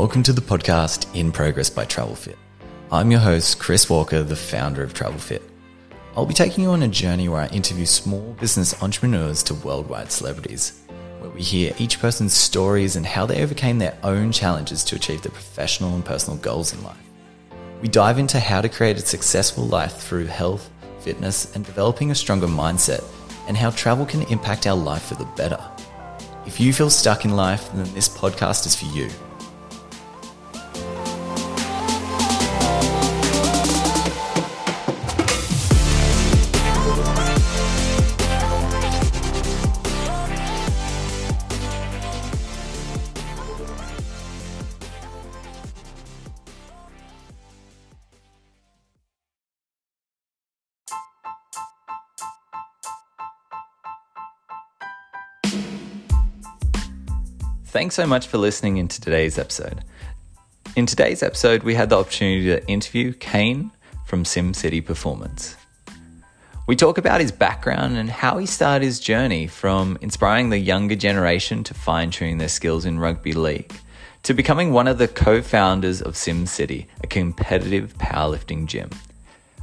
Welcome to the podcast In Progress by TravelFit. I'm your host, Chris Walker, the founder of TravelFit. I'll be taking you on a journey where I interview small business entrepreneurs to worldwide celebrities, where we hear each person's stories and how they overcame their own challenges to achieve their professional and personal goals in life. We dive into how to create a successful life through health, fitness, and developing a stronger mindset, and how travel can impact our life for the better. If you feel stuck in life, then this podcast is for you. Thanks so much for listening into today's episode. In today's episode, we had the opportunity to interview Kane from SimCity Performance. We talk about his background and how he started his journey from inspiring the younger generation to fine tuning their skills in rugby league to becoming one of the co founders of SimCity, a competitive powerlifting gym.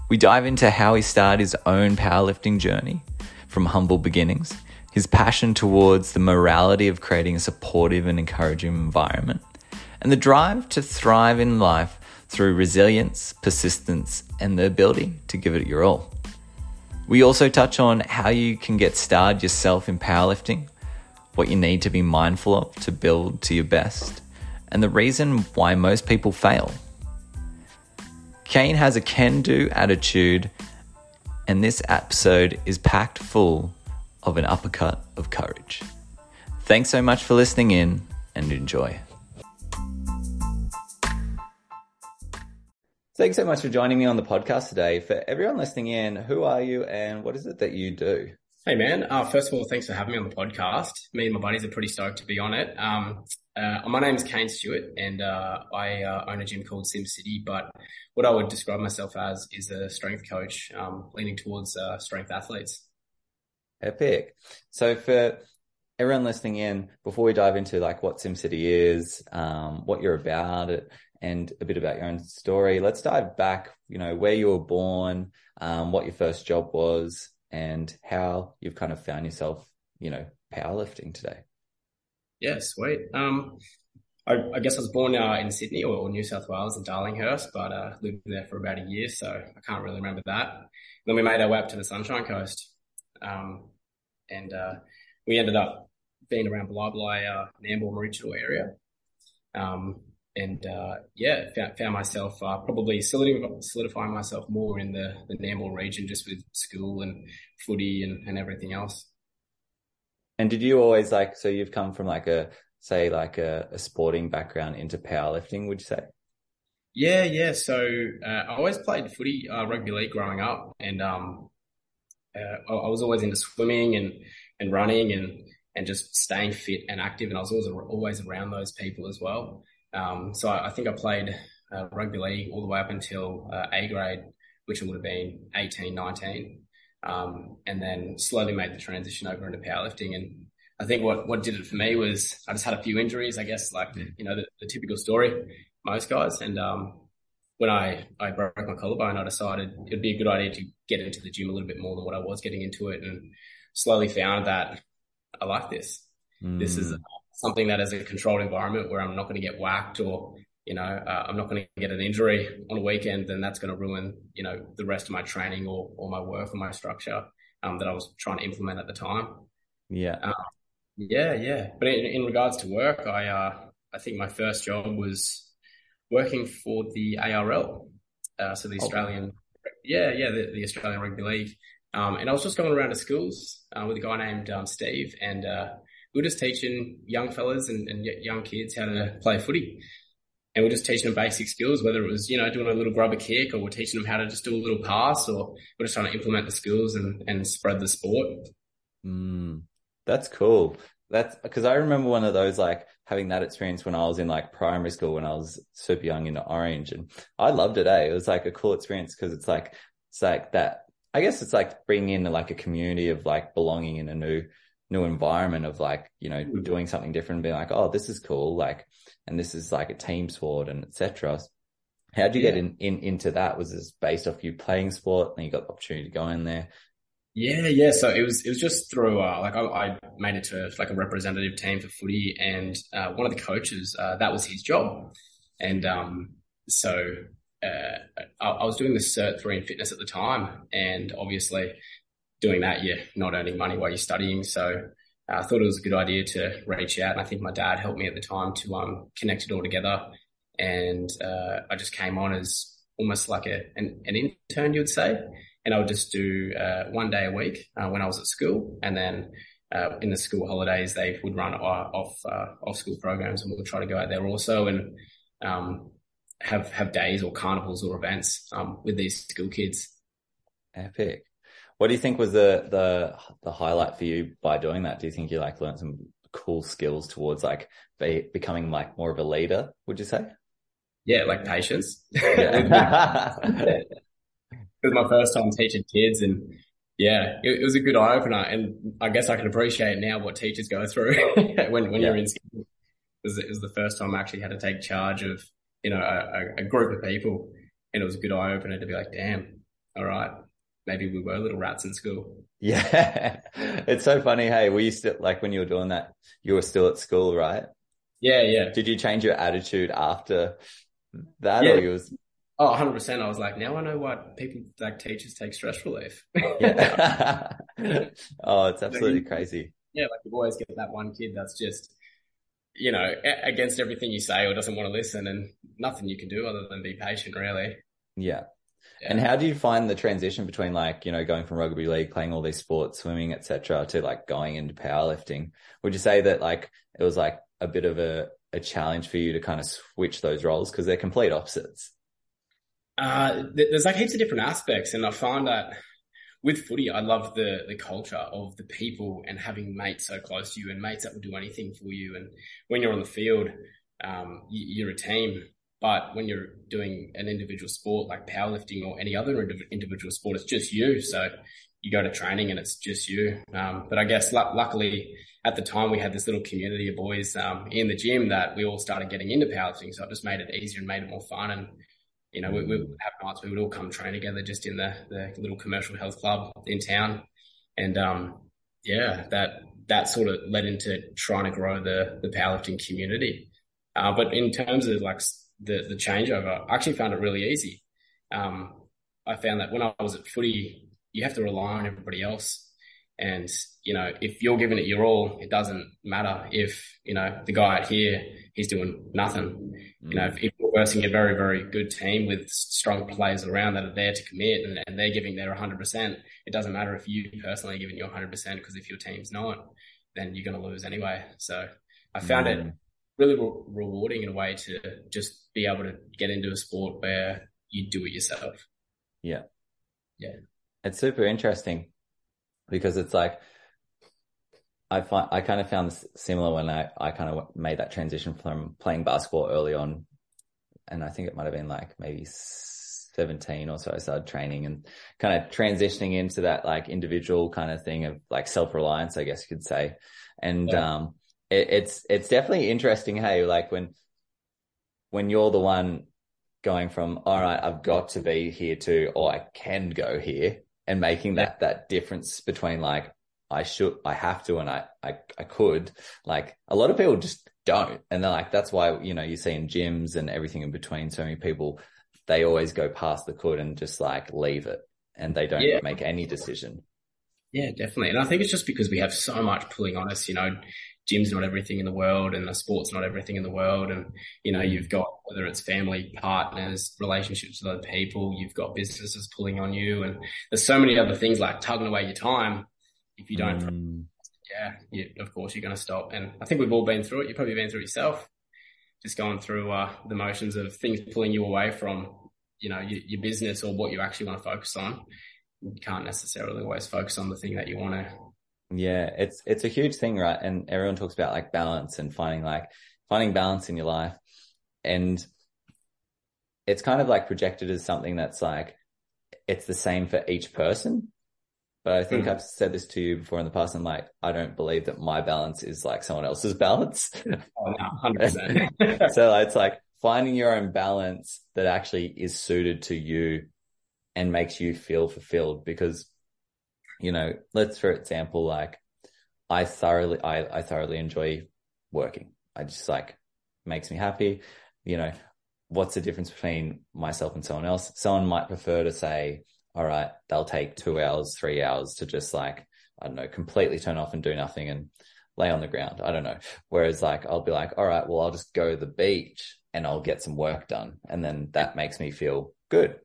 We dive into how he started his own powerlifting journey from humble beginnings his passion towards the morality of creating a supportive and encouraging environment, and the drive to thrive in life through resilience, persistence, and the ability to give it your all. We also touch on how you can get started yourself in powerlifting, what you need to be mindful of to build to your best, and the reason why most people fail. Kane has a can do attitude, and this episode is packed full of an uppercut of courage. Thanks so much for listening in and enjoy. Thanks so much for joining me on the podcast today. For everyone listening in, who are you and what is it that you do? Hey man, uh, first of all, thanks for having me on the podcast. Me and my buddies are pretty stoked to be on it. Um, uh, my name is Kane Stewart and uh, I uh, own a gym called SimCity, but what I would describe myself as is a strength coach, um, leaning towards uh, strength athletes. Epic. So for everyone listening in, before we dive into like what SimCity is, um, what you're about and a bit about your own story, let's dive back, you know, where you were born, um, what your first job was, and how you've kind of found yourself, you know, powerlifting today. Yeah, sweet. Um, I, I, guess I was born uh, in Sydney or, or, New South Wales in Darlinghurst, but uh, lived there for about a year, so I can't really remember that. And then we made our way up to the Sunshine Coast. Um, and uh, we ended up being around Bly Bly, uh, Nambour regional area. Um, and uh, yeah, found, found myself uh, probably solidifying myself more in the, the Nambour region just with school and footy and, and everything else. And did you always like, so you've come from like a, say like a, a sporting background into powerlifting, would you say? Yeah, yeah. So uh, I always played footy, uh, rugby league growing up, and um, uh, I was always into swimming and, and running and, and just staying fit and active. And I was always, always around those people as well. Um, so I, I, think I played uh, rugby league all the way up until uh, A grade, which would have been 18, 19. Um, and then slowly made the transition over into powerlifting. And I think what, what did it for me was I just had a few injuries, I guess, like, you know, the, the typical story, most guys. And, um, when I, I broke my collarbone, I decided it'd be a good idea to get into the gym a little bit more than what I was getting into it and slowly found that I like this. Mm. This is something that is a controlled environment where I'm not going to get whacked or, you know, uh, I'm not going to get an injury on a weekend. Then that's going to ruin, you know, the rest of my training or, or my work or my structure, um, that I was trying to implement at the time. Yeah. Um, yeah. Yeah. But in, in regards to work, I, uh, I think my first job was, working for the ARL, uh, so the Australian, yeah, yeah, the, the, Australian Rugby League. Um, and I was just going around to schools uh, with a guy named um, Steve, and uh, we were just teaching young fellas and, and, young kids how to play footy. And we're just teaching them basic skills, whether it was, you know, doing a little grubber kick or we're teaching them how to just do a little pass or we're just trying to implement the skills and, and spread the sport. Mm, that's cool. That's because I remember one of those like having that experience when I was in like primary school when I was super young in Orange and I loved it. Eh? It was like a cool experience because it's like it's like that. I guess it's like bringing in like a community of like belonging in a new new environment of like, you know, mm. doing something different and being like, oh, this is cool. Like, and this is like a team sport and etc. How'd you yeah. get in, in, into that? Was this based off you playing sport and you got the opportunity to go in there? Yeah, yeah. So it was it was just through uh, like I, I, made it to like a representative team for footy, and uh, one of the coaches uh, that was his job, and um, so uh, I, I, was doing the Cert three in fitness at the time, and obviously doing that, you're not earning money while you're studying. So uh, I thought it was a good idea to reach out, and I think my dad helped me at the time to um, connect it all together, and uh, I just came on as almost like a an, an intern, you would say and I would just do uh, one day a week uh, when I was at school, and then uh, in the school holidays they would run off uh, off school programs, and we would try to go out there also and um, have have days or carnivals or events um, with these school kids. Epic. What do you think was the the the highlight for you by doing that? Do you think you like learned some cool skills towards like be, becoming like more of a leader? Would you say? Yeah, like patience. Yeah. it was my first time teaching kids and yeah, it, it was a good eye opener. And I guess I can appreciate now what teachers go through when, when yeah. you're in school. It was, it was the first time I actually had to take charge of, you know, a, a group of people. And it was a good eye opener to be like, damn, all right, maybe we were little rats in school. Yeah. it's so funny. Hey, were you still like when you were doing that, you were still at school, right? Yeah. Yeah. Did you change your attitude after that yeah. or you was Oh, 100%. I was like, now I know why people like teachers take stress relief. yeah. oh, it's absolutely crazy. Yeah. Like you always get that one kid that's just, you know, against everything you say or doesn't want to listen and nothing you can do other than be patient, really. Yeah. yeah. And how do you find the transition between like, you know, going from rugby league, playing all these sports, swimming, etc., to like going into powerlifting? Would you say that like it was like a bit of a, a challenge for you to kind of switch those roles because they're complete opposites? Uh, there's like heaps of different aspects, and I find that with footy, I love the the culture of the people and having mates so close to you and mates that will do anything for you. And when you're on the field, um, you, are a team. But when you're doing an individual sport like powerlifting or any other individual sport, it's just you. So you go to training and it's just you. Um, but I guess l- luckily at the time we had this little community of boys um, in the gym that we all started getting into powerlifting. So it just made it easier and made it more fun. And you know, we, we would have nights we would all come train together just in the, the little commercial health club in town. And, um, yeah, that, that sort of led into trying to grow the, the powerlifting community. Uh, but in terms of like the, the changeover, I actually found it really easy. Um, I found that when I was at footy, you have to rely on everybody else. And, you know, if you're giving it your all, it doesn't matter if, you know, the guy out here, he's doing nothing. Mm. You know, if, if we're versing a very, very good team with strong players around that are there to commit and, and they're giving their 100%, it doesn't matter if you personally are giving your 100% because if your team's not, then you're going to lose anyway. So I found mm. it really re- rewarding in a way to just be able to get into a sport where you do it yourself. Yeah. Yeah. It's super interesting because it's like I find I kind of found this similar when I I kind of made that transition from playing basketball early on, and I think it might have been like maybe seventeen or so. I started training and kind of transitioning into that like individual kind of thing of like self reliance, I guess you could say, and yeah. um, it, it's it's definitely interesting. Hey, like when when you're the one going from all right, I've got to be here too, or I can go here and making that, yeah. that difference between like, I should, I have to, and I, I, I could. Like a lot of people just don't. And they're like, that's why, you know, you see in gyms and everything in between, so many people, they always go past the could and just like leave it and they don't yeah. make any decision. Yeah, definitely. And I think it's just because we have so much pulling on us, you know, gym's not everything in the world and the sport's not everything in the world. And, you know, you've got whether it's family, partners, relationships with other people, you've got businesses pulling on you. And there's so many other things like tugging away your time. If you don't, mm. yeah, you, of course you're going to stop. And I think we've all been through it. You've probably been through it yourself, just going through uh, the motions of things pulling you away from, you know, your, your business or what you actually want to focus on. You can't necessarily always focus on the thing that you want to yeah, it's it's a huge thing, right? And everyone talks about like balance and finding like finding balance in your life. And it's kind of like projected as something that's like it's the same for each person. but I think mm. I've said this to you before in the past. I'm like, I don't believe that my balance is like someone else's balance. Oh, no, 100%. so it's like finding your own balance that actually is suited to you and makes you feel fulfilled because, you know, let's, for example, like I thoroughly, I, I thoroughly enjoy working. I just like makes me happy. You know, what's the difference between myself and someone else? Someone might prefer to say, all right, they'll take two hours, three hours to just like, I don't know, completely turn off and do nothing and lay on the ground. I don't know. Whereas like, I'll be like, all right, well, I'll just go to the beach and I'll get some work done. And then that makes me feel good.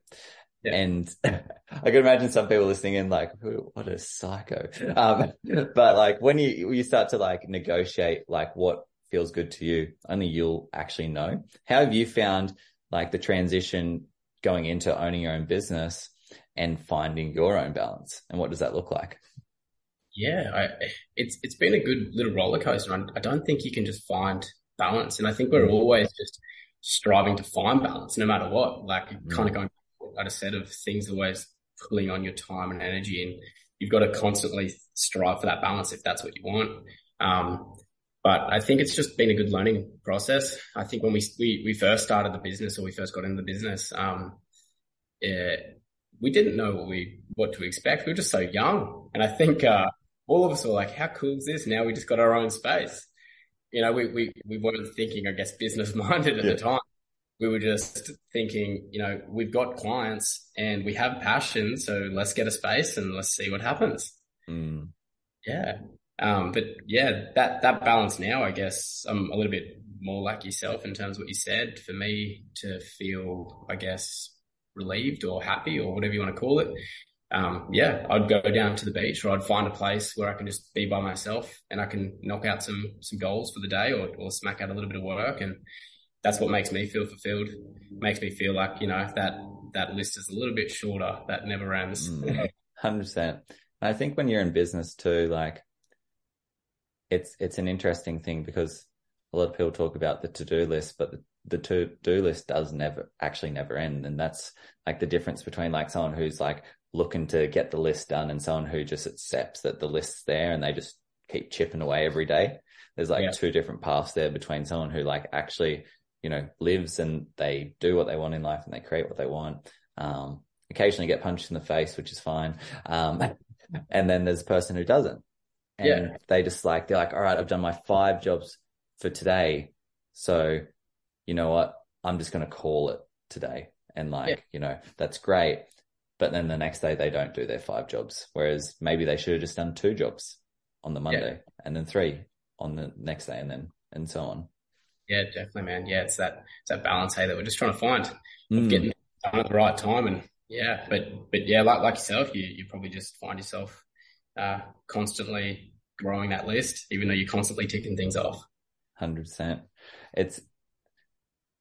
Yeah. And I can imagine some people listening in like, what a psycho. Um, but like when you, you start to like negotiate like what feels good to you, only you'll actually know. How have you found like the transition going into owning your own business and finding your own balance? And what does that look like? Yeah, I, it's it's been a good little roller coaster. I don't think you can just find balance, and I think we're mm. always just striving to find balance, no matter what. Like mm. kind of going at a set of things, always pulling on your time and energy, and you've got to constantly strive for that balance if that's what you want. Um, but I think it's just been a good learning process. I think when we we, we first started the business or we first got into the business, um, it, we didn't know what we what to expect. We were just so young, and I think uh, all of us were like, "How cool is this?" Now we just got our own space. You know, we we we weren't thinking, I guess, business minded at yeah. the time. We were just thinking, you know, we've got clients and we have passion, so let's get a space and let's see what happens. Mm. Yeah. Um, but yeah, that, that balance now, I guess I'm a little bit more like yourself in terms of what you said. For me to feel, I guess, relieved or happy or whatever you want to call it. Um, yeah, I'd go down to the beach or I'd find a place where I can just be by myself and I can knock out some, some goals for the day or, or smack out a little bit of work. And that's what makes me feel fulfilled. Makes me feel like, you know, that, that list is a little bit shorter. That never ends. Mm, hundred percent. I think when you're in business too, like it's, it's an interesting thing because a lot of people talk about the to-do list, but the the to do list does never actually never end. And that's like the difference between like someone who's like looking to get the list done and someone who just accepts that the list's there and they just keep chipping away every day. There's like yeah. two different paths there between someone who like actually, you know, lives and they do what they want in life and they create what they want. Um, occasionally get punched in the face, which is fine. Um, and then there's a person who doesn't. And yeah. they just like, they're like, all right, I've done my five jobs for today. So you know what, I'm just going to call it today. And like, yeah. you know, that's great. But then the next day they don't do their five jobs. Whereas maybe they should have just done two jobs on the Monday yeah. and then three on the next day and then, and so on. Yeah, definitely, man. Yeah. It's that, it's that balance, hey, that we're just trying to find mm. getting done at the right time. And yeah, but, but yeah, like, like yourself, you, you probably just find yourself, uh, constantly growing that list, even though you're constantly ticking things off. Hundred percent. It's,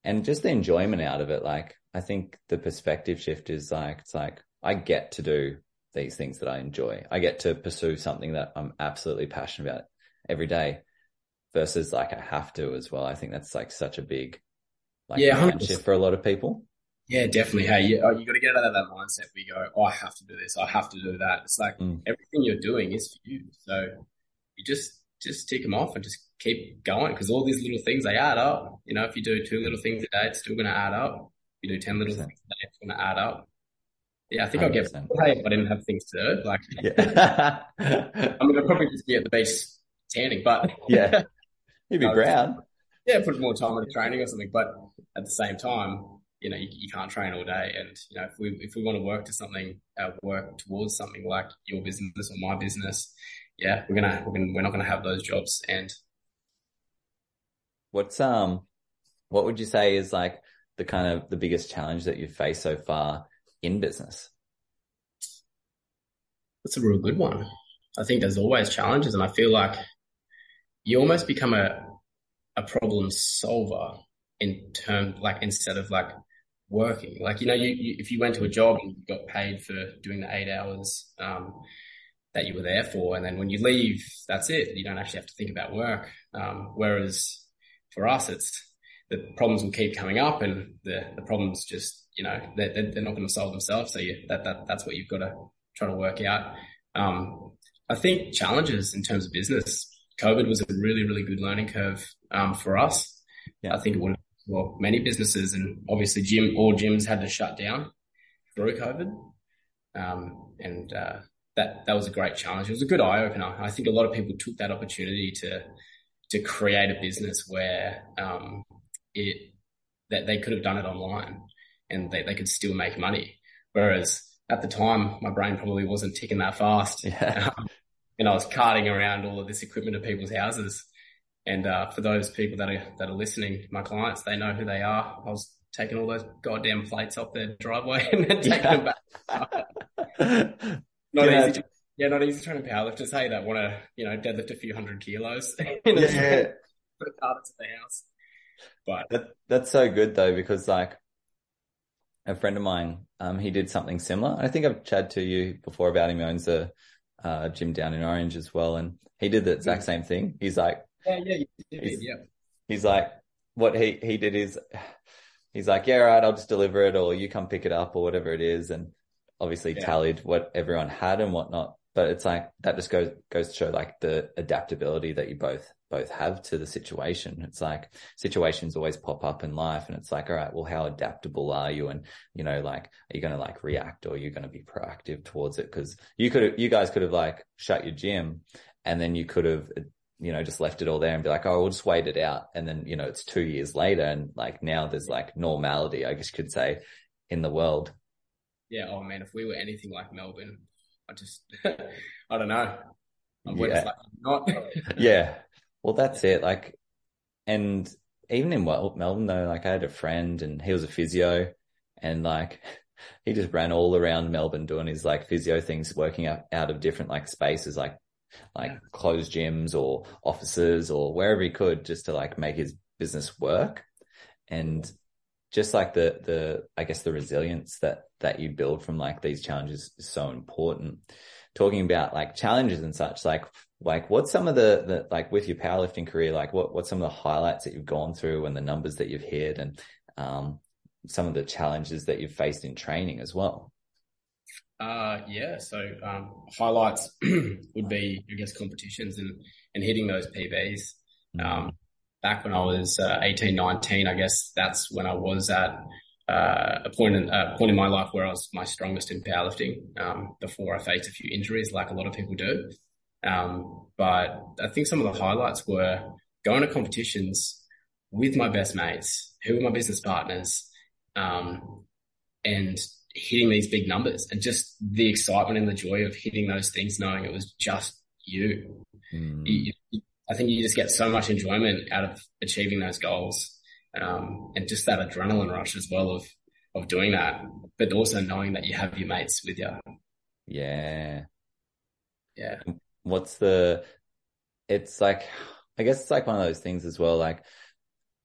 and just the enjoyment out of it. Like, I think the perspective shift is like, it's like, I get to do these things that I enjoy. I get to pursue something that I'm absolutely passionate about every day versus like I have to as well. I think that's like such a big, like, yeah, shift for a lot of people. Yeah, definitely. Hey, you, you got to get out of that mindset where you go, oh, I have to do this. I have to do that. It's like mm. everything you're doing is for you. So you just, just tick them off and just keep going because all these little things they add up. You know, if you do two little things a day, it's still going to add up. If you do ten little 100%. things a day, it's going to add up. Yeah, I think i will get paid if I didn't have things to do. Like, yeah. I mean, I'd probably just be at the beach tanning, but yeah, you'd be ground. Yeah, put more time into training or something. But at the same time, you know, you, you, can't train all day. And you know, if we if we want to work to something, uh, work towards something like your business or my business, yeah, we're gonna we're, gonna, we're not gonna have those jobs. And what's um, what would you say is like the kind of the biggest challenge that you've faced so far in business? That's a real good one. I think there's always challenges, and I feel like you almost become a a problem solver in term like instead of like working. Like you know, you, you if you went to a job and you got paid for doing the eight hours, um, that you were there for. And then when you leave, that's it. You don't actually have to think about work. Um, whereas for us, it's the problems will keep coming up and the, the problems just, you know, they're, they're not going to solve themselves. So you, that, that, that's what you've got to try to work out. Um, I think challenges in terms of business, COVID was a really, really good learning curve, um, for us. Yeah. I think it would, well, many businesses and obviously gym, all gyms had to shut down through COVID. Um, and, uh, that, that was a great challenge. It was a good eye opener. I think a lot of people took that opportunity to, to create a business where, um, it, that they could have done it online and they, they could still make money. Whereas at the time, my brain probably wasn't ticking that fast. Yeah. Um, and I was carting around all of this equipment to people's houses. And, uh, for those people that are, that are listening, my clients, they know who they are. I was taking all those goddamn plates off their driveway and then taking yeah. them back. not yeah. easy. To, yeah, not easy trying to powerlifters. Hey, that want to, you know, deadlift a few hundred kilos. yeah. Put a cart into the house. But that, that's so good though, because like a friend of mine, um, he did something similar. I think I've chatted to you before about him. He owns a, uh, gym down in Orange as well. And he did the exact same thing. He's like, yeah, yeah, he's, yeah. He's like, what he, he did is he's like, yeah, right, I'll just deliver it or you come pick it up or whatever it is. And obviously yeah. tallied what everyone had and whatnot. But it's like, that just goes, goes to show like the adaptability that you both both have to the situation. It's like situations always pop up in life and it's like, all right, well, how adaptable are you? And, you know, like, are you going to like react or are you going to be proactive towards it? Cause you could you guys could have like shut your gym and then you could have, you know, just left it all there and be like, oh, we'll just wait it out. And then, you know, it's two years later and like now there's like normality, I guess you could say in the world. Yeah. Oh man, if we were anything like Melbourne, I just, I don't know. I'm yeah. Like not. yeah. Well, that's it. Like, and even in Melbourne though, like I had a friend and he was a physio and like he just ran all around Melbourne doing his like physio things, working out, out of different like spaces, like, like closed gyms or offices or wherever he could just to like make his business work. And just like the, the, I guess the resilience that, that you build from like these challenges is so important. Talking about like challenges and such, like like what's some of the, the like with your powerlifting career like what what's some of the highlights that you've gone through and the numbers that you've hit and um, some of the challenges that you've faced in training as well uh yeah so um, highlights would be i guess competitions and and hitting those pbs mm-hmm. um, back when i was uh, 18 19 i guess that's when i was at uh, a point in a point in my life where I was my strongest in powerlifting um, before I faced a few injuries, like a lot of people do. Um, but I think some of the highlights were going to competitions with my best mates, who were my business partners, um, and hitting these big numbers and just the excitement and the joy of hitting those things, knowing it was just you. Mm. you, you I think you just get so much enjoyment out of achieving those goals. Um, and just that adrenaline rush as well of, of doing that, but also knowing that you have your mates with you. Yeah. Yeah what's the it's like I guess it's like one of those things as well. Like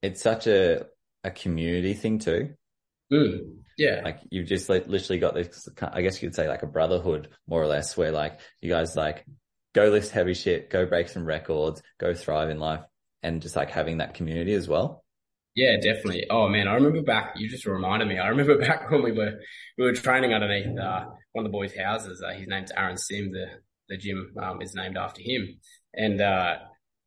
it's such a a community thing too. Mm, yeah. Like you've just like literally got this, I guess you could say like a brotherhood more or less where like you guys like go lift heavy shit, go break some records, go thrive in life and just like having that community as well. Yeah, definitely. Oh man, I remember back, you just reminded me. I remember back when we were, we were training underneath, uh, one of the boys' houses. Uh, his name's Aaron Sim, the, the gym um, is named after him. And uh,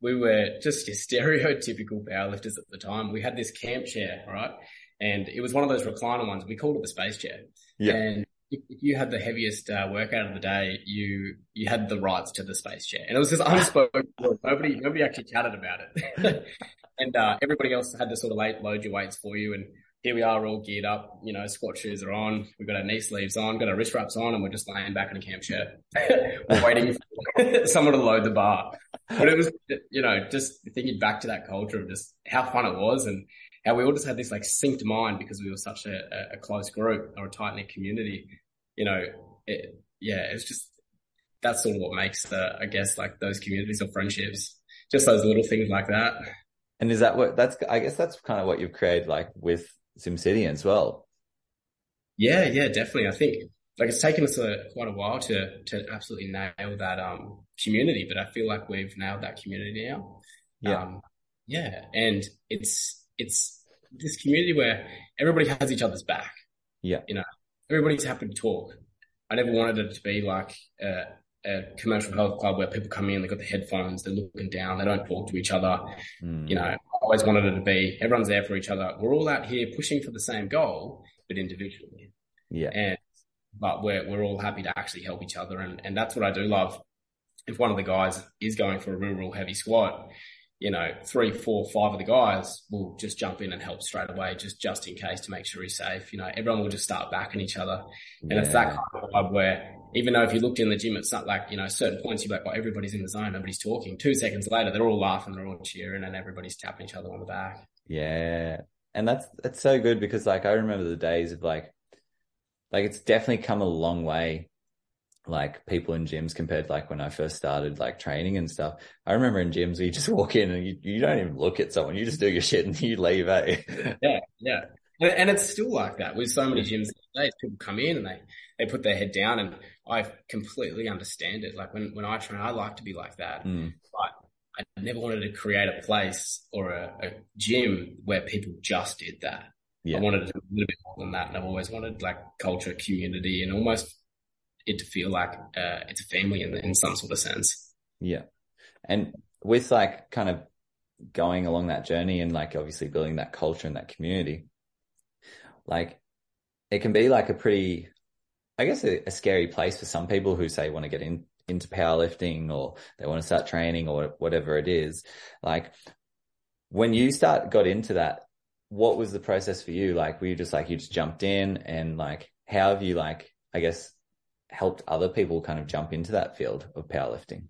we were just stereotypical powerlifters at the time. We had this camp chair, right? And it was one of those recliner ones. We called it the space chair. Yeah. And if, you had the heaviest uh, workout of the day, you you had the rights to the space chair, and it was just unspoken. nobody nobody actually chatted about it. and uh, everybody else had to sort of load your weights for you and here we are all geared up, you know, squat shoes are on, we've got our knee sleeves on, got our wrist wraps on, and we're just laying back in a camp chair, waiting for someone to load the bar. But it was, you know, just thinking back to that culture of just how fun it was and how we all just had this like synced mind because we were such a, a close group or a tight knit community. You know, it, yeah, it's just, that's sort of what makes the, I guess, like those communities or friendships, just those little things like that. And is that what that's, I guess that's kind of what you've created like with SimCity as well. Yeah, yeah, definitely. I think like it's taken us a, quite a while to to absolutely nail that um community, but I feel like we've nailed that community now. Yeah, um, yeah, and it's it's this community where everybody has each other's back. Yeah, you know, everybody's happy to talk. I never wanted it to be like uh, a commercial health club where people come in, they've got the headphones, they're looking down, they don't talk to each other. Mm. You know, always wanted it to be everyone's there for each other. We're all out here pushing for the same goal, but individually. Yeah. And but we're we're all happy to actually help each other, and and that's what I do love. If one of the guys is going for a real, real heavy squat, you know, three, four, five of the guys will just jump in and help straight away, just just in case to make sure he's safe. You know, everyone will just start backing each other, and yeah. it's that kind of vibe where even though if you looked in the gym, it's not like you know certain points you're like, oh, everybody's in the zone, nobody's talking. Two seconds later, they're all laughing, they're all cheering, and everybody's tapping each other on the back. Yeah, and that's that's so good because like I remember the days of like, like it's definitely come a long way like people in gyms compared to like when I first started like training and stuff. I remember in gyms you just walk in and you, you don't even look at someone, you just do your shit and you leave, eh? yeah, yeah. And, and it's still like that with so many gyms days. People come in and they, they put their head down and I completely understand it. Like when, when I train, I like to be like that. Mm. But I never wanted to create a place or a, a gym where people just did that. Yeah. I wanted to do a little bit more than that. And I've always wanted like culture, community and almost it to feel like uh, it's a family in, in some sort of sense. Yeah. And with like kind of going along that journey and like obviously building that culture and that community, like it can be like a pretty, I guess, a, a scary place for some people who say want to get in, into powerlifting or they want to start training or whatever it is. Like when you start got into that, what was the process for you? Like, were you just like, you just jumped in and like, how have you like, I guess, helped other people kind of jump into that field of powerlifting?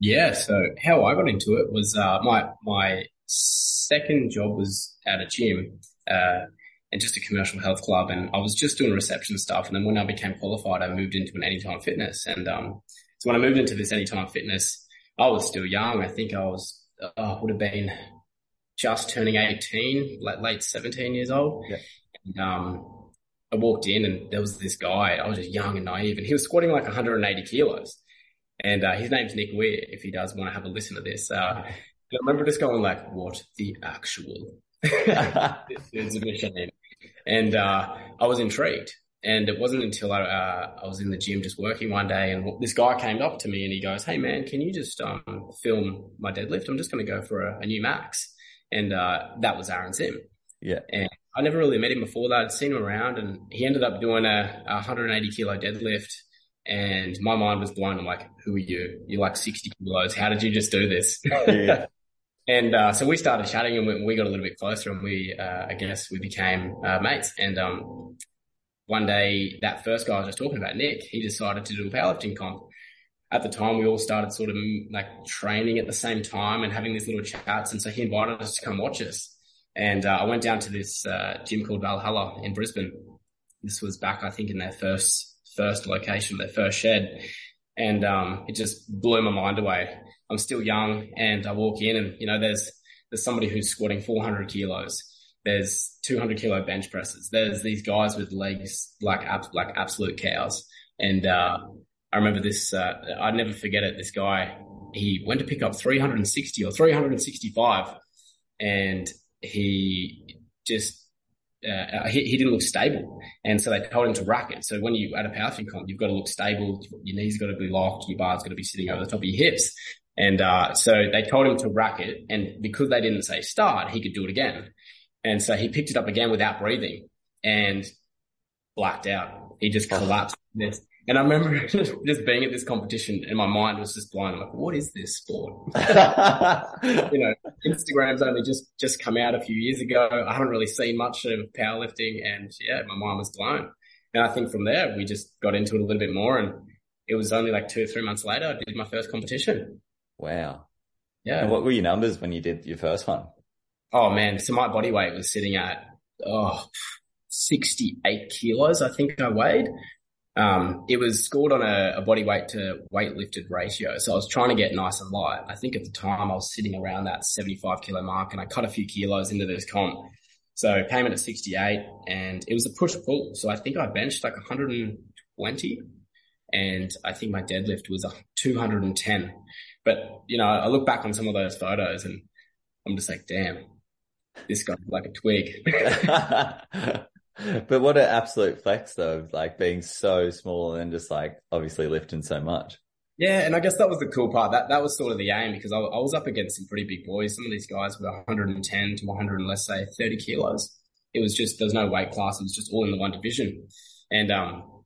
Yeah. So how I got into it was, uh, my, my second job was at a gym, uh, and just a commercial health club. And I was just doing reception stuff. And then when I became qualified, I moved into an anytime fitness. And, um, so when I moved into this anytime fitness, I was still young. I think I was, uh, would have been just turning 18, like late 17 years old. Yeah. And, um, I walked in and there was this guy. I was just young and naive, and he was squatting like 180 kilos. And uh, his name's Nick Weir. If he does want to have a listen to this, uh, I remember just going like, "What the actual?" this a machine. And uh, I was intrigued. And it wasn't until I, uh, I was in the gym just working one day, and this guy came up to me and he goes, "Hey man, can you just um, film my deadlift? I'm just going to go for a, a, new max." And uh, that was Aaron Sim. Yeah. And I never really met him before that. I'd seen him around and he ended up doing a, a 180 kilo deadlift. And my mind was blown. I'm like, who are you? You're like 60 kilos. How did you just do this? Yeah. and, uh, so we started chatting and we, we, got a little bit closer and we, uh, I guess we became, uh, mates. And, um, one day that first guy I was just talking about, Nick, he decided to do a powerlifting comp. At the time, we all started sort of like training at the same time and having these little chats. And so he invited us to come watch us. And uh, I went down to this uh, gym called Valhalla in Brisbane. This was back, I think, in their first first location, their first shed, and um, it just blew my mind away. I'm still young, and I walk in, and you know, there's there's somebody who's squatting 400 kilos. There's 200 kilo bench presses. There's these guys with legs like like absolute cows. And uh, I remember this. Uh, I'd never forget it. This guy, he went to pick up 360 or 365, and he just uh, he, he, didn't look stable. And so they told him to rack it. So when you at a powerlifting comp, you've got to look stable. Your knees got to be locked. Your bar's got to be sitting over the top of your hips. And, uh, so they told him to rack it. And because they didn't say start, he could do it again. And so he picked it up again without breathing and blacked out. He just collapsed. And I remember just being at this competition and my mind was just blown. I'm like, what is this sport? you know, Instagram's only just, just come out a few years ago. I haven't really seen much of powerlifting and yeah, my mind was blown. And I think from there, we just got into it a little bit more and it was only like two or three months later, I did my first competition. Wow. Yeah. And what were your numbers when you did your first one? Oh man. So my body weight was sitting at, oh, 68 kilos, I think I weighed. Um, it was scored on a, a, body weight to weight lifted ratio. So I was trying to get nice and light. I think at the time I was sitting around that 75 kilo mark and I cut a few kilos into this comp. So came in at 68 and it was a push pull. So I think I benched like 120 and I think my deadlift was 210. But, you know, I look back on some of those photos and I'm just like, damn, this guy's like a twig. but what an absolute flex though, like being so small and just like obviously lifting so much. Yeah, and I guess that was the cool part. That that was sort of the aim because I, I was up against some pretty big boys. Some of these guys were 110 to 100, let's say 30 kilos. It was just there was no weight class. It was just all in the one division. And um,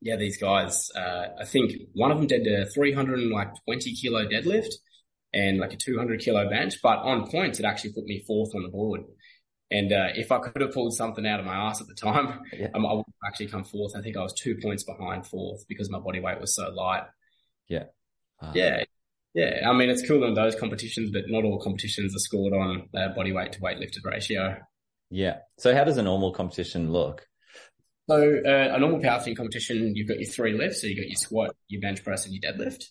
yeah, these guys. Uh, I think one of them did a 320 kilo deadlift and like a 200 kilo bench, but on points it actually put me fourth on the board. And uh, if I could have pulled something out of my ass at the time, yeah. um, I would have actually come fourth. I think I was two points behind fourth because my body weight was so light. Yeah. Uh, yeah. Yeah. I mean, it's cool in those competitions, but not all competitions are scored on uh, body weight to weight lifted ratio. Yeah. So how does a normal competition look? So uh, a normal powerlifting competition, you've got your three lifts. So you've got your squat, your bench press, and your deadlift.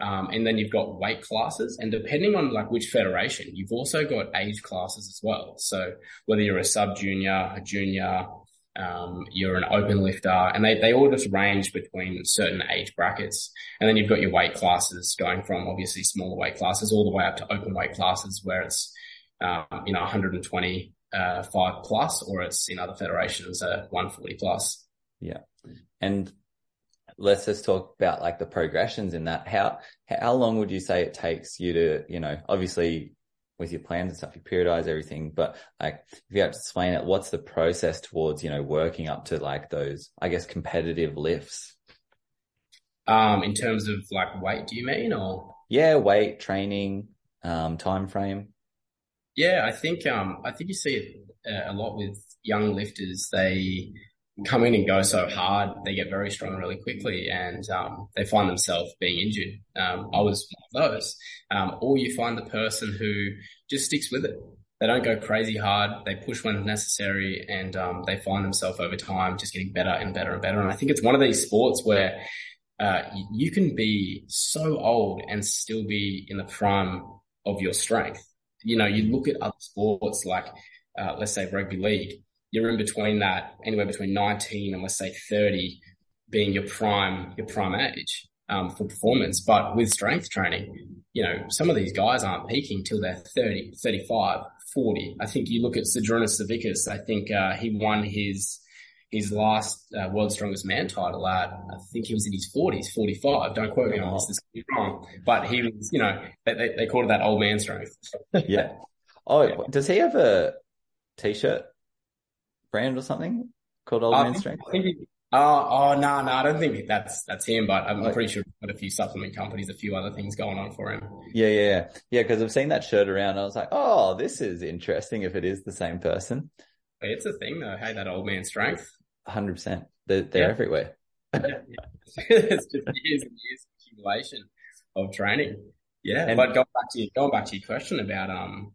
Um, and then you've got weight classes and depending on like which federation, you've also got age classes as well. So whether you're a sub junior, a junior, um, you're an open lifter and they, they all just range between certain age brackets. And then you've got your weight classes going from obviously smaller weight classes all the way up to open weight classes where it's, um, you know, 120, uh, five plus or it's in other federations, uh, 140 plus. Yeah. And let's just talk about like the progressions in that. How how long would you say it takes you to, you know, obviously with your plans and stuff, you periodize everything, but like if you have to explain it, what's the process towards, you know, working up to like those, I guess, competitive lifts? Um, in terms of like weight, do you mean or? Yeah, weight, training, um, time frame. Yeah, I think um, I think you see it uh, a lot with young lifters. They come in and go so hard, they get very strong really quickly and um, they find themselves being injured. Um, I was one of those. Um, or you find the person who just sticks with it. They don't go crazy hard. They push when necessary and um, they find themselves over time just getting better and better and better. And I think it's one of these sports where uh, you can be so old and still be in the prime of your strength. You know, you look at other sports like, uh, let's say rugby league you're in between that, anywhere between 19 and let's say 30 being your prime, your prime age. Um, for performance, but with strength training, you know, some of these guys aren't peaking till they're 30, 35, 40. I think you look at Zydrunas Savickas, I think, uh, he won his, his last uh, world's strongest man title at, I think he was in his 40s, 45. Don't quote me on this, this is wrong. But he was, you know, they, they, called it that old man strength. yeah. Oh, does he have a t-shirt brand or something called Old Man Strength? Oh, oh, no, no, I don't think that's, that's him, but I'm like, pretty sure got a few supplement companies, a few other things going on for him. Yeah, yeah, yeah. Cause I've seen that shirt around. I was like, oh, this is interesting if it is the same person. It's a thing though. Hey, that old man strength. hundred percent. They're, they're yeah. everywhere. yeah, it's just years and years of accumulation of training. Yeah. And, but going back to your, going back to your question about, um,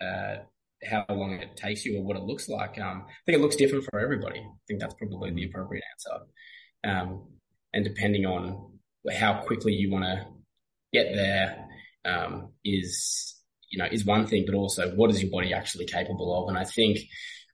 uh, how long it takes you or what it looks like. Um, I think it looks different for everybody. I think that's probably the appropriate answer. Um, and depending on how quickly you want to get there, um, is, you know, is one thing, but also what is your body actually capable of? And I think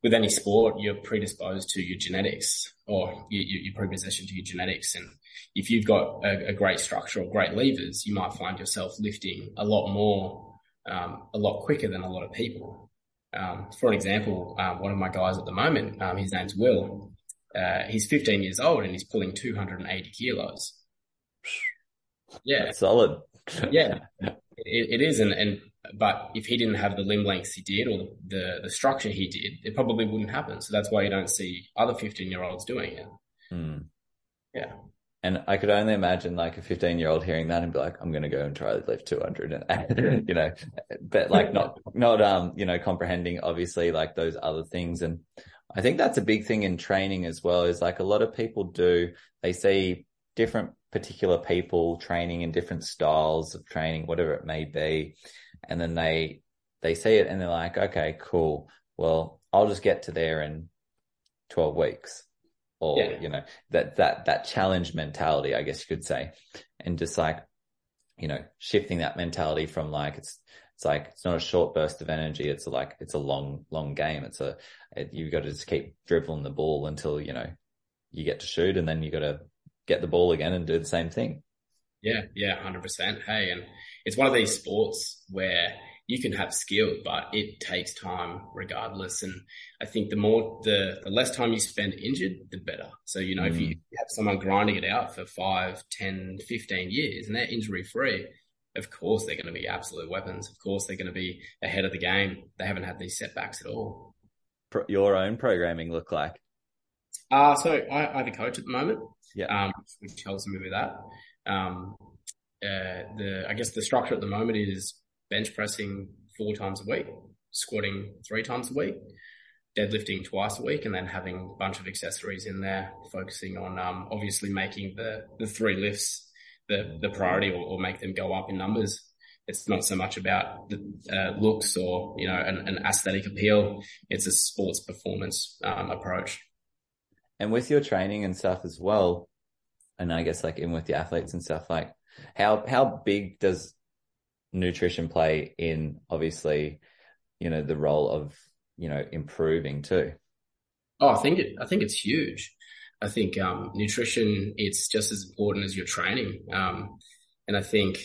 with any sport, you're predisposed to your genetics or you, you're predispositioned to your genetics. And if you've got a, a, great structure or great levers, you might find yourself lifting a lot more, um, a lot quicker than a lot of people. Um, for an example, um, one of my guys at the moment, um, his name's Will. Uh, he's 15 years old and he's pulling 280 kilos. Yeah, That's solid. yeah, it, it is. And, and but if he didn't have the limb lengths he did or the the structure he did, it probably wouldn't happen. So that's why you don't see other 15 year olds doing it. Mm. Yeah. And I could only imagine like a 15 year old hearing that and be like, I'm going to go and try to lift 200 and, you know, but like not, not, um, you know, comprehending obviously like those other things. And I think that's a big thing in training as well is like a lot of people do, they see different particular people training in different styles of training, whatever it may be. And then they, they see it and they're like, okay, cool. Well, I'll just get to there in 12 weeks or yeah. you know that that that challenge mentality i guess you could say. And just like you know shifting that mentality from like it's it's like it's not a short burst of energy. It's a, like it's a long long game. It's a it, you've got to just keep dribbling the ball until you know you get to shoot and then you got to get the ball again and do the same thing. Yeah. Yeah. 100% hey and it's one of these sports where you can have skill, but it takes time regardless. And I think the more, the, the less time you spend injured, the better. So, you know, mm. if you have someone grinding it out for five, 10, 15 years and they're injury free, of course they're going to be absolute weapons. Of course they're going to be ahead of the game. They haven't had these setbacks at all. Your own programming look like? Uh, so I, I have a coach at the moment. Yeah. Um, which helps me with that. Um, uh, the, I guess the structure at the moment is bench pressing four times a week, squatting three times a week, deadlifting twice a week, and then having a bunch of accessories in there, focusing on um, obviously making the, the three lifts the, the priority or, or, make them go up in numbers. It's not so much about the uh, looks or, you know, an, an, aesthetic appeal. It's a sports performance um, approach. And with your training and stuff as well, and I guess like in with the athletes and stuff, like how, how big does nutrition play in obviously, you know, the role of, you know, improving too? Oh, I think it, I think it's huge. I think, um, nutrition, it's just as important as your training. Um, and I think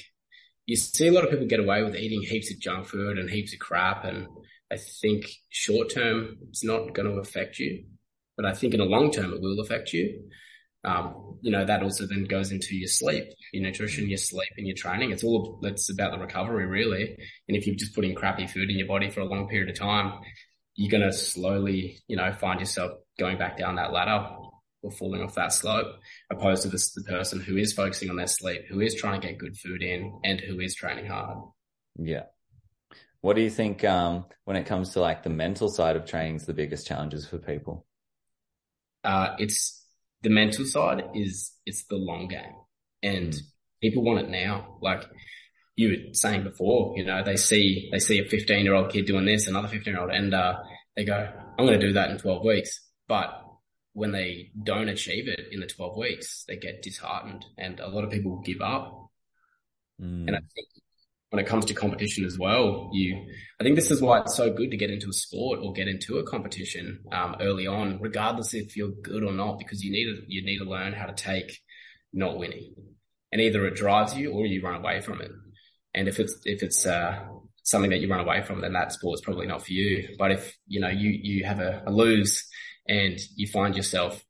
you see a lot of people get away with eating heaps of junk food and heaps of crap. And I think short term, it's not going to affect you, but I think in the long term, it will affect you. Um, you know, that also then goes into your sleep, your nutrition, your sleep and your training. It's all, it's about the recovery really. And if you're just putting crappy food in your body for a long period of time, you're going to slowly, you know, find yourself going back down that ladder or falling off that slope opposed to this, the person who is focusing on their sleep, who is trying to get good food in and who is training hard. Yeah. What do you think, um, when it comes to like the mental side of training is the biggest challenges for people? Uh, it's, the mental side is it's the long game and people want it now. Like you were saying before, you know, they see, they see a 15 year old kid doing this, another 15 year old and, uh, they go, I'm going to do that in 12 weeks. But when they don't achieve it in the 12 weeks, they get disheartened and a lot of people give up. Mm. And I think when it comes to competition as well, you, I think this is why it's so good to get into a sport or get into a competition, um, early on, regardless if you're good or not, because you need to, you need to learn how to take not winning and either it drives you or you run away from it. And if it's, if it's, uh, something that you run away from, then that sport's probably not for you. But if, you know, you, you have a, a lose and you find yourself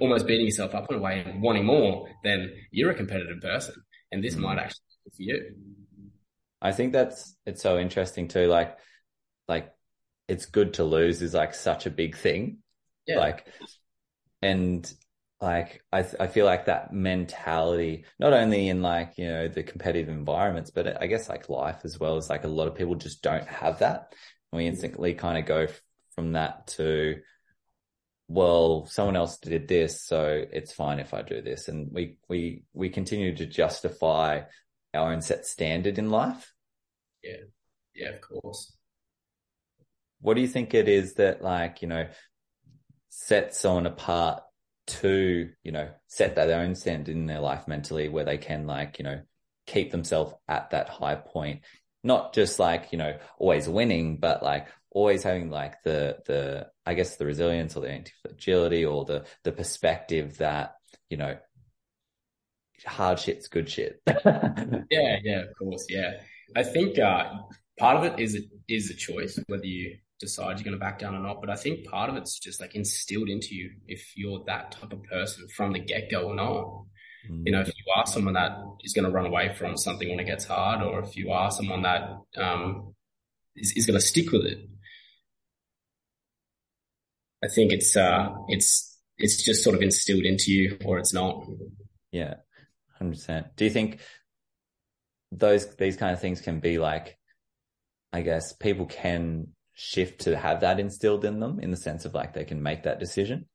almost beating yourself up in a way and wanting more, then you're a competitive person. And this mm. might actually be for you. I think that's it's so interesting too. Like, like it's good to lose is like such a big thing. Yeah. Like, and like I I feel like that mentality, not only in like you know the competitive environments, but I guess like life as well. Is like a lot of people just don't have that. We instantly kind of go from that to, well, someone else did this, so it's fine if I do this, and we we we continue to justify our own set standard in life. Yeah. Yeah, of course. What do you think it is that like, you know, sets someone apart to, you know, set their own standard in their life mentally where they can like, you know, keep themselves at that high point? Not just like, you know, always winning, but like always having like the, the, I guess the resilience or the anti-fragility or the, the perspective that, you know, hard shit's good shit. yeah, yeah, of course, yeah. I think uh, part of it is a, is a choice whether you decide you're going to back down or not. But I think part of it's just like instilled into you if you're that type of person from the get go or not. Mm. You know, if you are someone that is going to run away from something when it gets hard, or if you are someone that um, is, is going to stick with it. I think it's uh, it's it's just sort of instilled into you, or it's not. Yeah, hundred percent. Do you think those these kind of things can be like, I guess people can shift to have that instilled in them in the sense of like they can make that decision.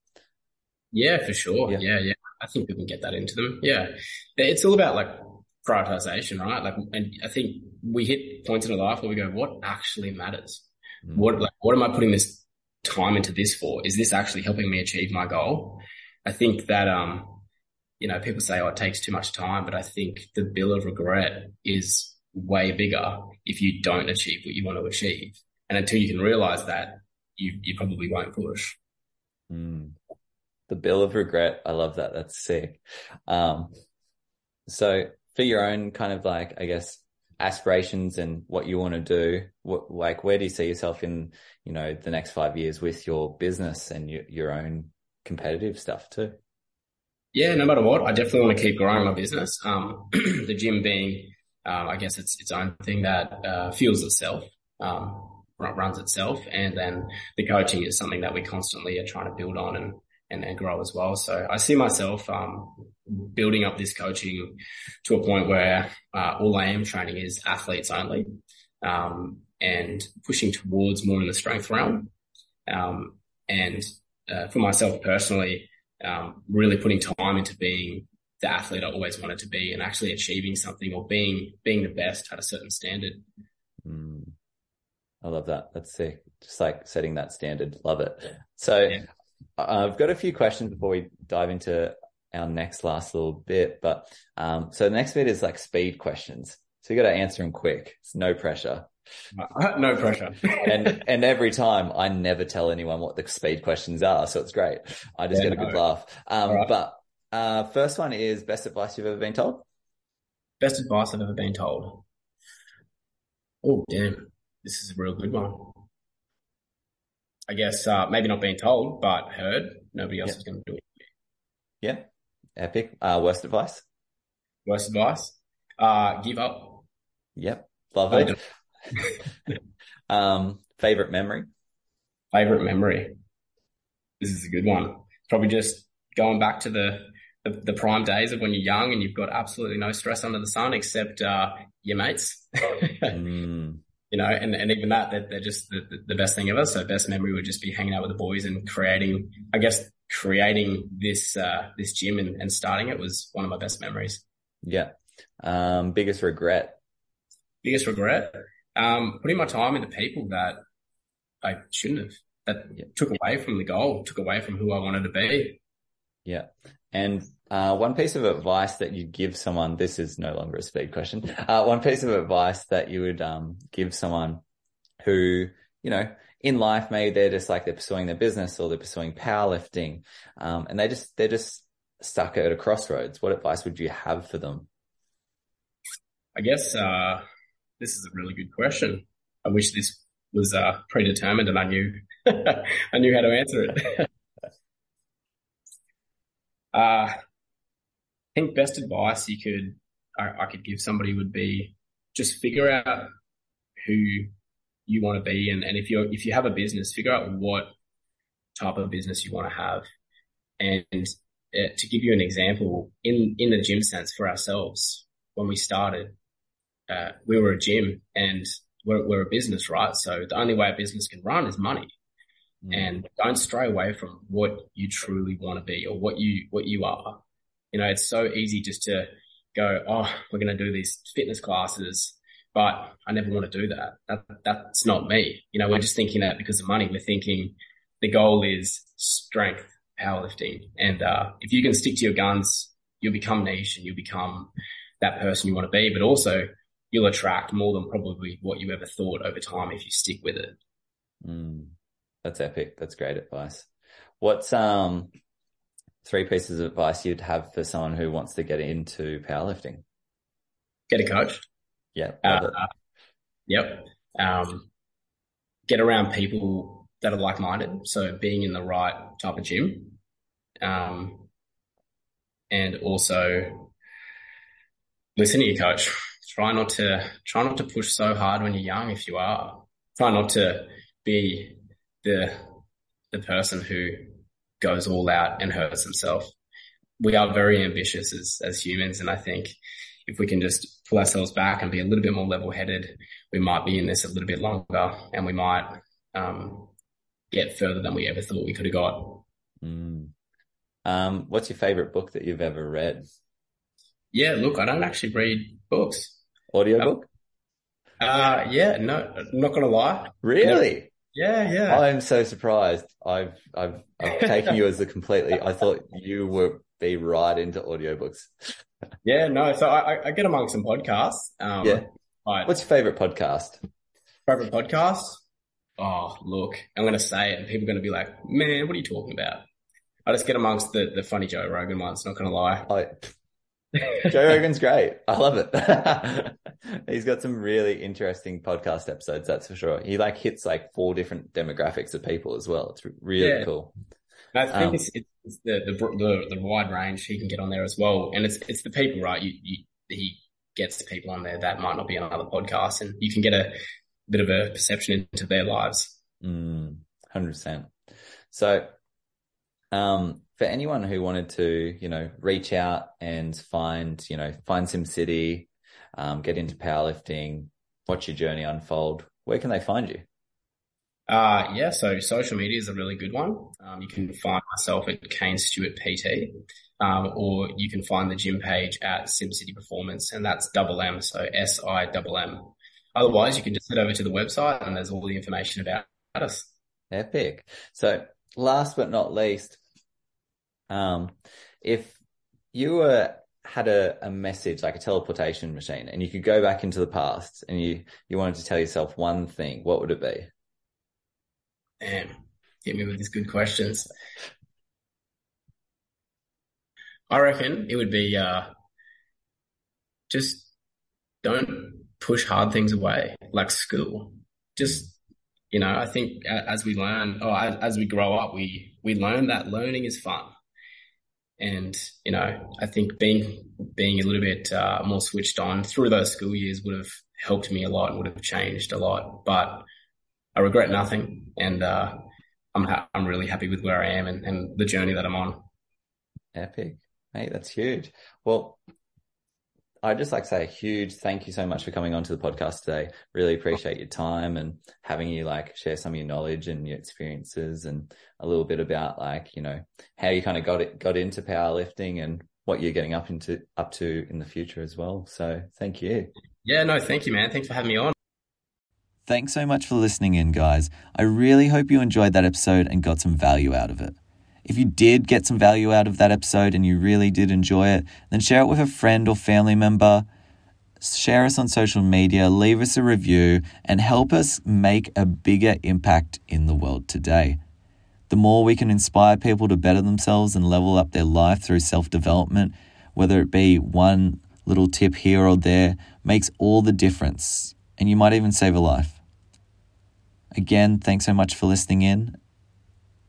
Yeah, for sure. Yeah, yeah. yeah. I think can get that into them. Yeah, it's all about like prioritization, right? Like, and I think we hit points in our life where we go, what actually matters? Mm. What like what am I putting this time into this for? Is this actually helping me achieve my goal? I think that um you know, people say, oh, it takes too much time, but I think the bill of regret is way bigger if you don't achieve what you want to achieve. And until you can realize that, you, you probably won't push. Mm. The bill of regret. I love that. That's sick. Um, so for your own kind of like, I guess, aspirations and what you want to do, what, like, where do you see yourself in, you know, the next five years with your business and your, your own competitive stuff too? Yeah, no matter what, I definitely want to keep growing my business. Um, the gym being, um, I guess it's its own thing that uh, fuels itself, um, runs itself, and then the coaching is something that we constantly are trying to build on and and, and grow as well. So I see myself um, building up this coaching to a point where uh, all I am training is athletes only, um, and pushing towards more in the strength realm. Um, and uh, for myself personally, um, really putting time into being the athlete I always wanted to be, and actually achieving something or being being the best at a certain standard. Mm. I love that. That's sick. Just like setting that standard. Love it. So yeah. I've got a few questions before we dive into our next last little bit. But um, so the next bit is like speed questions. So you got to answer them quick. It's no pressure. no pressure. and and every time I never tell anyone what the speed questions are, so it's great. I just yeah, get a no. good laugh. Um, right. But uh, first one is best advice you've ever been told. Best advice I've ever been told. Oh damn, this is a real good one. I guess uh, maybe not being told, but heard. Nobody else yep. is going to do it. Yeah, epic. Uh, worst advice. Worst advice. Uh, give up. Yep, love it. um, favorite memory. Favorite memory. This is a good one. Probably just going back to the, the, the prime days of when you're young and you've got absolutely no stress under the sun except uh, your mates. mm you know, and, and even that, they're, they're just the, the best thing ever. So best memory would just be hanging out with the boys and creating, I guess, creating this, uh, this gym and, and starting it was one of my best memories. Yeah. Um, biggest regret? Biggest regret? Um, putting my time into people that I shouldn't have, that yeah. took away from the goal, took away from who I wanted to be. Yeah. And uh, one piece of advice that you'd give someone, this is no longer a speed question. Uh, one piece of advice that you would um, give someone who, you know, in life, maybe they're just like they're pursuing their business or they're pursuing powerlifting, um, and they just they're just stuck at a crossroads. What advice would you have for them? I guess uh, this is a really good question. I wish this was uh, predetermined and I knew I knew how to answer it. Uh, I think best advice you could, I, I could give somebody would be just figure out who you want to be. And, and if you're, if you have a business, figure out what type of business you want to have. And uh, to give you an example, in, in the gym sense for ourselves, when we started, uh, we were a gym and we're, we're a business, right? So the only way a business can run is money. Mm. and don't stray away from what you truly want to be or what you, what you are. You know, it's so easy just to go, Oh, we're going to do these fitness classes, but I never want to do that. that. That's not me. You know, we're just thinking that because of money. We're thinking the goal is strength, powerlifting. And, uh, if you can stick to your guns, you'll become niche and you'll become that person you want to be, but also you'll attract more than probably what you ever thought over time if you stick with it. Mm. That's epic. That's great advice. What's um three pieces of advice you'd have for someone who wants to get into powerlifting? Get a coach. Yeah. Uh, yep. Um, get around people that are like-minded. So being in the right type of gym. Um, and also listen to your coach. Try not to, try not to push so hard when you're young. If you are, try not to be the the person who goes all out and hurts himself. We are very ambitious as as humans, and I think if we can just pull ourselves back and be a little bit more level headed, we might be in this a little bit longer, and we might um, get further than we ever thought we could have got. Mm. Um, what's your favorite book that you've ever read? Yeah, look, I don't actually read books. Audio book? Uh, yeah, no, not gonna lie. Really? Yeah, yeah. I'm so surprised. I've I've I've taken you as a completely. I thought you would be right into audiobooks. yeah, no. So I, I get amongst some podcasts. Um, yeah. What's your favorite podcast? Favorite podcast? Oh, look, I'm going to say it, and people are going to be like, "Man, what are you talking about?" I just get amongst the the funny Joe Rogan ones. Not going to lie. I, Joe Rogan's great. I love it. He's got some really interesting podcast episodes, that's for sure. He like hits like four different demographics of people as well. It's really yeah. cool. I think um, it's, it's the, the, the the wide range he can get on there as well, and it's it's the people, right? You, you he gets people on there that might not be on other podcasts, and you can get a bit of a perception into their lives. Mm, hundred percent. So, um, for anyone who wanted to, you know, reach out and find, you know, find Simm City, um, get into powerlifting, watch your journey unfold, where can they find you? Uh, yeah, so social media is a really good one. Um, you can find myself at Kane Stewart PT, um, or you can find the gym page at Simm City Performance, and that's double M, so S I double M. Otherwise, you can just head over to the website and there's all the information about us. Epic. So last but not least, um, if you were had a, a message like a teleportation machine and you could go back into the past and you, you wanted to tell yourself one thing, what would it be? Man, hit me with these good questions. I reckon it would be uh, just don't push hard things away like school. Just you know, I think as we learn, or as we grow up, we we learn that learning is fun. And, you know, I think being, being a little bit uh, more switched on through those school years would have helped me a lot and would have changed a lot. But I regret nothing. And, uh, I'm, ha- I'm really happy with where I am and, and the journey that I'm on. Epic. Mate, that's huge. Well, I'd just like to say a huge thank you so much for coming onto the podcast today. Really appreciate your time and having you like share some of your knowledge and your experiences and a little bit about like, you know, how you kind of got it, got into powerlifting and what you're getting up into, up to in the future as well. So thank you. Yeah, no, thank you, man. Thanks for having me on. Thanks so much for listening in, guys. I really hope you enjoyed that episode and got some value out of it. If you did get some value out of that episode and you really did enjoy it, then share it with a friend or family member. Share us on social media, leave us a review, and help us make a bigger impact in the world today. The more we can inspire people to better themselves and level up their life through self development, whether it be one little tip here or there, makes all the difference. And you might even save a life. Again, thanks so much for listening in,